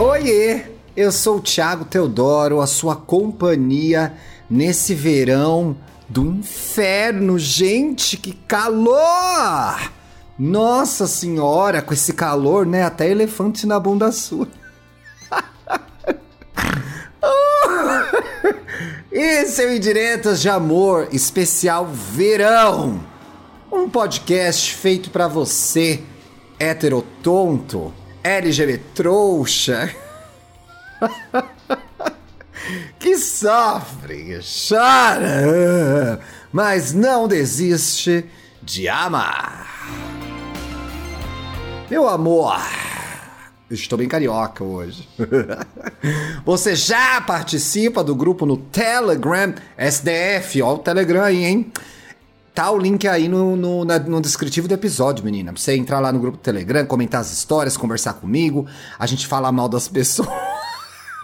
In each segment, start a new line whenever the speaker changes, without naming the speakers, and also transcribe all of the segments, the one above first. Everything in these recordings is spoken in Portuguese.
Oiê, eu sou o Thiago Teodoro, a sua companhia nesse verão do inferno. Gente, que calor! Nossa senhora, com esse calor, né? Até elefante na bunda sua. Esse é o Indiretas de Amor, especial verão. Um podcast feito para você, heterotonto, LGBT trouxa, que sofre, chora, mas não desiste de amar. Meu amor, estou bem carioca hoje. Você já participa do grupo no Telegram SDF, ó o Telegram aí, hein? Tá o link aí no, no, na, no descritivo do episódio, menina. Pra você entrar lá no grupo do Telegram, comentar as histórias, conversar comigo, a gente fala mal das pessoas.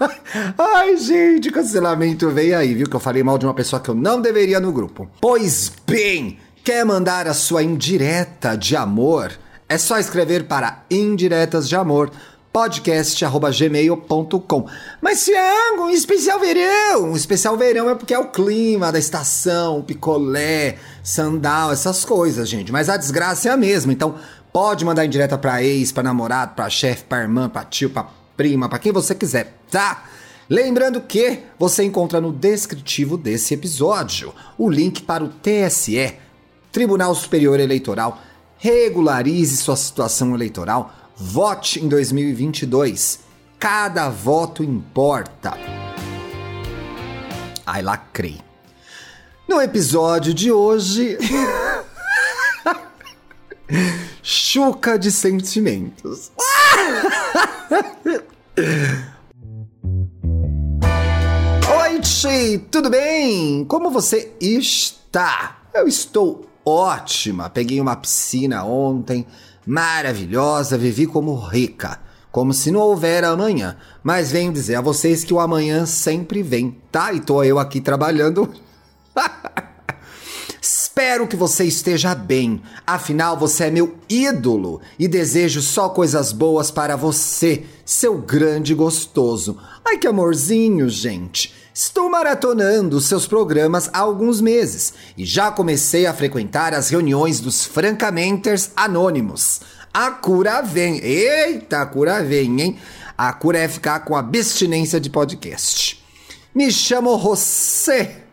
Ai, gente, cancelamento veio aí, viu? Que eu falei mal de uma pessoa que eu não deveria no grupo. Pois bem, quer mandar a sua indireta de amor? É só escrever para indiretas de amor podcast@gmail.com. Mas Thiago, um especial verão, um especial verão é porque é o clima da estação, picolé, sandal, essas coisas, gente. Mas a desgraça é a mesma, então pode mandar em direta para ex, para namorado, para chefe, para irmã, para tio, para prima, para quem você quiser, tá? Lembrando que você encontra no descritivo desse episódio o link para o TSE, Tribunal Superior Eleitoral regularize sua situação eleitoral, vote em 2022. Cada voto importa. Ai, lacrei. No episódio de hoje. Chuca de sentimentos. Oi, Chi, tudo bem? Como você está? Eu estou ótima. Peguei uma piscina ontem, maravilhosa, vivi como rica, como se não houver amanhã. Mas venho dizer a vocês que o amanhã sempre vem, tá? E tô eu aqui trabalhando. Espero que você esteja bem. Afinal, você é meu ídolo e desejo só coisas boas para você, seu grande gostoso. Ai que amorzinho, gente. Estou maratonando seus programas há alguns meses e já comecei a frequentar as reuniões dos Francamenters Anônimos. A cura vem. Eita, a cura vem, hein? A cura é ficar com abstinência de podcast. Me chamo José.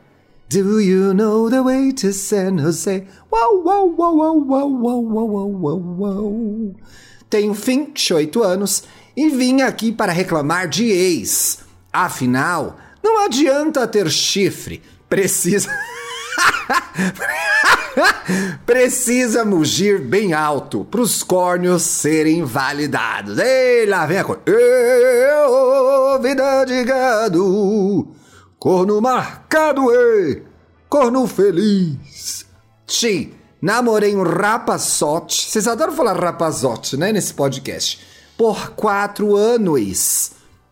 Do you know the way to San Jose? Wow, wow, wow, wow, wow, wow, wow, wow, wow. Tenho 28 anos e vim aqui para reclamar de ex. Afinal, não adianta ter chifre, precisa. precisa mugir bem alto para os córneos serem validados. Ei, lá vem a cor. Eu, vida de gado, corno marcado, ei, corno feliz. Ti, namorei um rapazote. Vocês adoram falar rapazote, né, nesse podcast. Por quatro anos.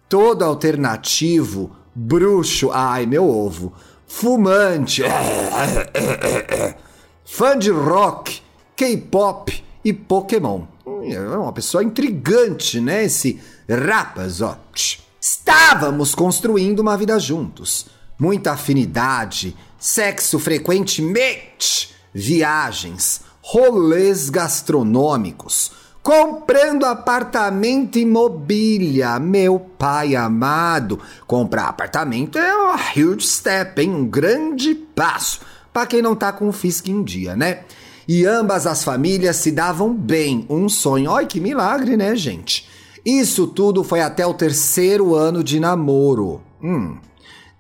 Todo alternativo bruxo, ai meu ovo, fumante, fã de rock, K-pop e Pokémon. É uma pessoa intrigante, né? Esse rapazote. Estávamos construindo uma vida juntos. Muita afinidade, sexo frequentemente, viagens, rolês gastronômicos comprando apartamento e mobília. Meu pai amado, comprar apartamento é uma huge step, hein? Um grande passo para quem não tá com o fisco em dia, né? E ambas as famílias se davam bem, um sonho. Olha que milagre, né, gente? Isso tudo foi até o terceiro ano de namoro. Hum.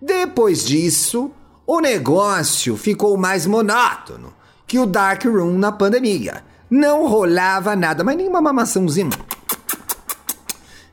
Depois disso, o negócio ficou mais monótono que o Dark Room na pandemia. Não rolava nada, mas nenhuma mamaçãozinha.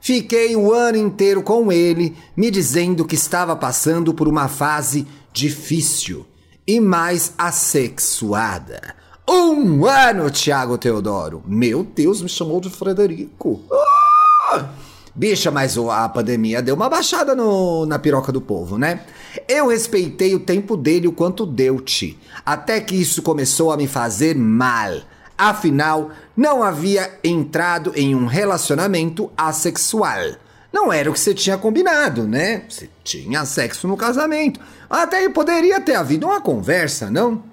Fiquei o ano inteiro com ele, me dizendo que estava passando por uma fase difícil e mais assexuada. Um ano, Tiago Teodoro. Meu Deus, me chamou de Frederico. Ah! Bicha, mas a pandemia deu uma baixada no, na piroca do povo, né? Eu respeitei o tempo dele o quanto deu-te. Até que isso começou a me fazer mal. Afinal, não havia entrado em um relacionamento assexual. Não era o que você tinha combinado, né? Você tinha sexo no casamento. Até aí poderia ter havido uma conversa, não?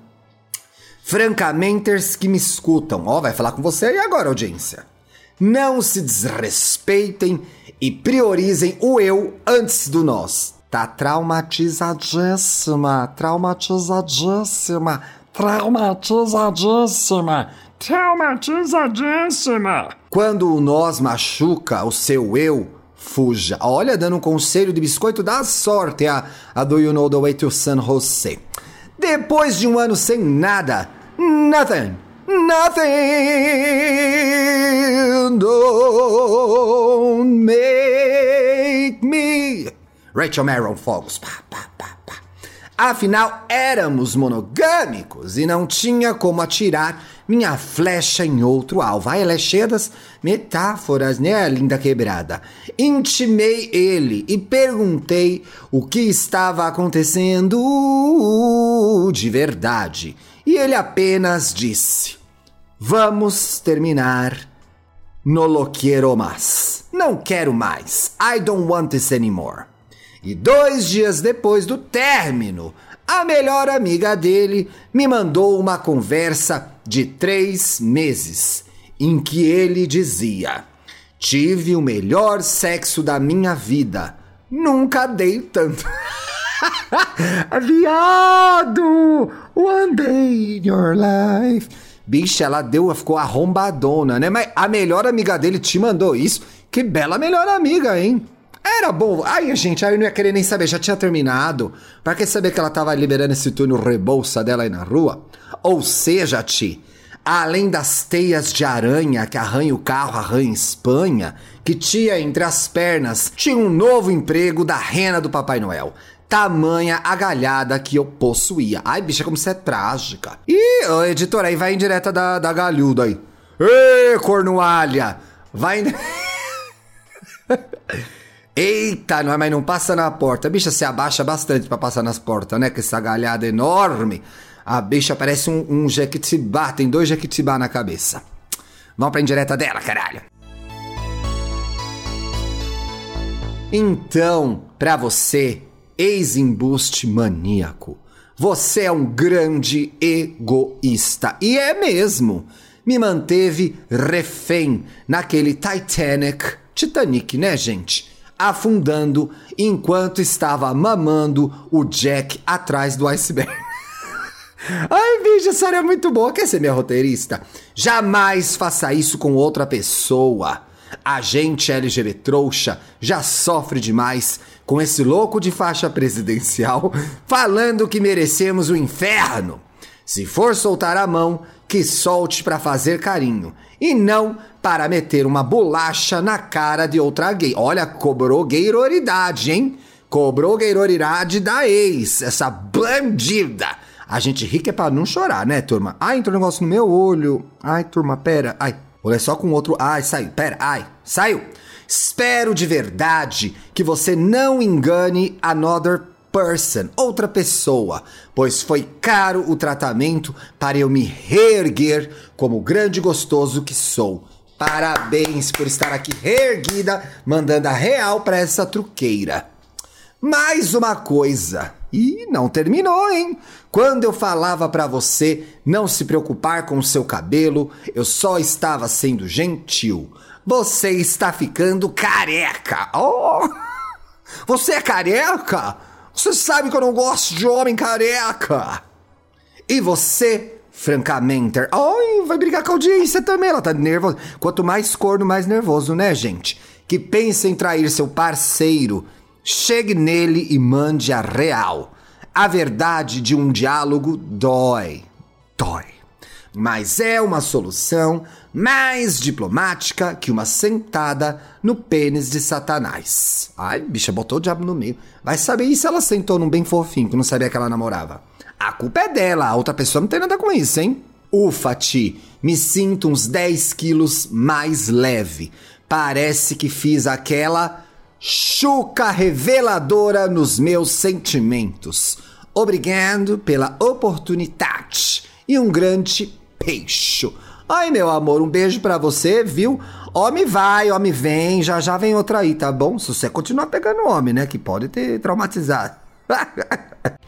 Francamenters que me escutam, ó, vai falar com você e agora, audiência. Não se desrespeitem e priorizem o eu antes do nós. Tá traumatizadíssima, traumatizadíssima, traumatizadíssima, traumatizadíssima. Quando o nós machuca o seu eu, fuja. Olha, dando um conselho de biscoito da sorte a, a Do You Know The Way to San Jose. Depois de um ano sem nada, nothing, nothing, don't make me. Rachel Maron Fogos. Pá. Afinal, éramos monogâmicos e não tinha como atirar minha flecha em outro alvo. Ah, ela é cheia das metáforas, né, linda quebrada? Intimei ele e perguntei o que estava acontecendo de verdade. E ele apenas disse: Vamos terminar no lo quiero más. Não quero mais. I don't want this anymore. E dois dias depois do término, a melhor amiga dele me mandou uma conversa de três meses, em que ele dizia: Tive o melhor sexo da minha vida. Nunca dei tanto. Viado! One day in your life. Bicha, ela deu, ficou arrombadona, né? Mas a melhor amiga dele te mandou isso. Que bela melhor amiga, hein? Era bom. Ai, gente, aí eu não ia querer nem saber, já tinha terminado. Pra que saber que ela tava liberando esse túnel rebolsa dela aí na rua? Ou seja, Ti, além das teias de aranha que arranha o carro, arranha Espanha, que tinha entre as pernas, tinha um novo emprego da rena do Papai Noel. Tamanha a galhada que eu possuía. Ai, bicha, como você é trágica. Ih, ô, editora, aí vai em direta da, da galhuda aí. Ê, cornualha! Vai em... Eita, não, é, mas não passa na porta. A bicha se abaixa bastante para passar nas portas, né? Com essa galhada enorme. A bicha parece um, um jequitibá, tem dois jequitibá na cabeça. Vamos pra indireta dela, caralho. Então, pra você, ex-embuste maníaco, você é um grande egoísta. E é mesmo. Me manteve refém naquele Titanic. Titanic, né, gente? Afundando enquanto estava mamando o Jack atrás do iceberg. Ai, bicho, essa história é muito boa. Quer ser minha roteirista? Jamais faça isso com outra pessoa. A gente LGBT trouxa já sofre demais com esse louco de faixa presidencial falando que merecemos o inferno. Se for soltar a mão, que solte para fazer carinho e não para meter uma bolacha na cara de outra gay. Olha, cobrou gayroridade, hein? Cobrou gayroridade da ex, essa bandida. A gente rica é pra não chorar, né, turma? Ai, entrou um negócio no meu olho. Ai, turma, pera. Ai, olha só com outro. Ai, saiu. Pera, ai, saiu. Espero de verdade que você não engane another person, outra pessoa, pois foi caro o tratamento para eu me reerguer como grande gostoso que sou. Parabéns por estar aqui reerguida, mandando a real para essa truqueira. Mais uma coisa, e não terminou, hein? Quando eu falava para você não se preocupar com o seu cabelo, eu só estava sendo gentil. Você está ficando careca. Oh! Você é careca? Você sabe que eu não gosto de homem careca. E você, francamente, ai, vai brigar com a audiência também, ela tá nervosa. Quanto mais corno, mais nervoso, né, gente? Que pensa em trair seu parceiro, chegue nele e mande a real. A verdade de um diálogo dói. Dói mas é uma solução mais diplomática que uma sentada no pênis de Satanás. Ai, bicha, botou o diabo no meio. Vai saber isso se ela sentou num bem fofinho que não sabia que ela namorava. A culpa é dela, a outra pessoa não tem nada com isso, hein? Ufa, Ti, me sinto uns 10 quilos mais leve. Parece que fiz aquela chuca reveladora nos meus sentimentos. Obrigado pela oportunidade e um grande peixe. Ai, meu amor, um beijo para você, viu? Homem vai, homem vem, já já vem outra aí, tá bom? Se você continuar pegando homem, né? Que pode ter traumatizado.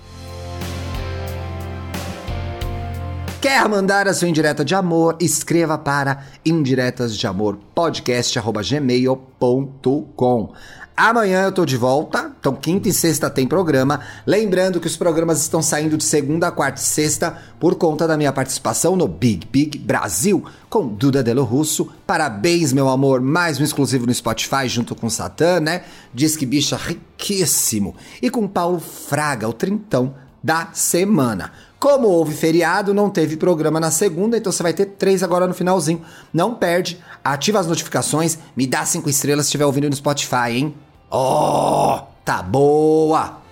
Quer mandar a sua indireta de amor? Escreva para indiretas de amor podcast@gmail.com. Amanhã eu tô de volta, então quinta e sexta tem programa. Lembrando que os programas estão saindo de segunda, quarta e sexta por conta da minha participação no Big Big Brasil com Duda Delo Russo. Parabéns, meu amor, mais um exclusivo no Spotify junto com Satã, né? Diz que bicha riquíssimo. E com Paulo Fraga, o trintão da semana. Como houve feriado, não teve programa na segunda, então você vai ter três agora no finalzinho. Não perde, ativa as notificações, me dá cinco estrelas se estiver ouvindo no Spotify, hein? Oh, tá boa!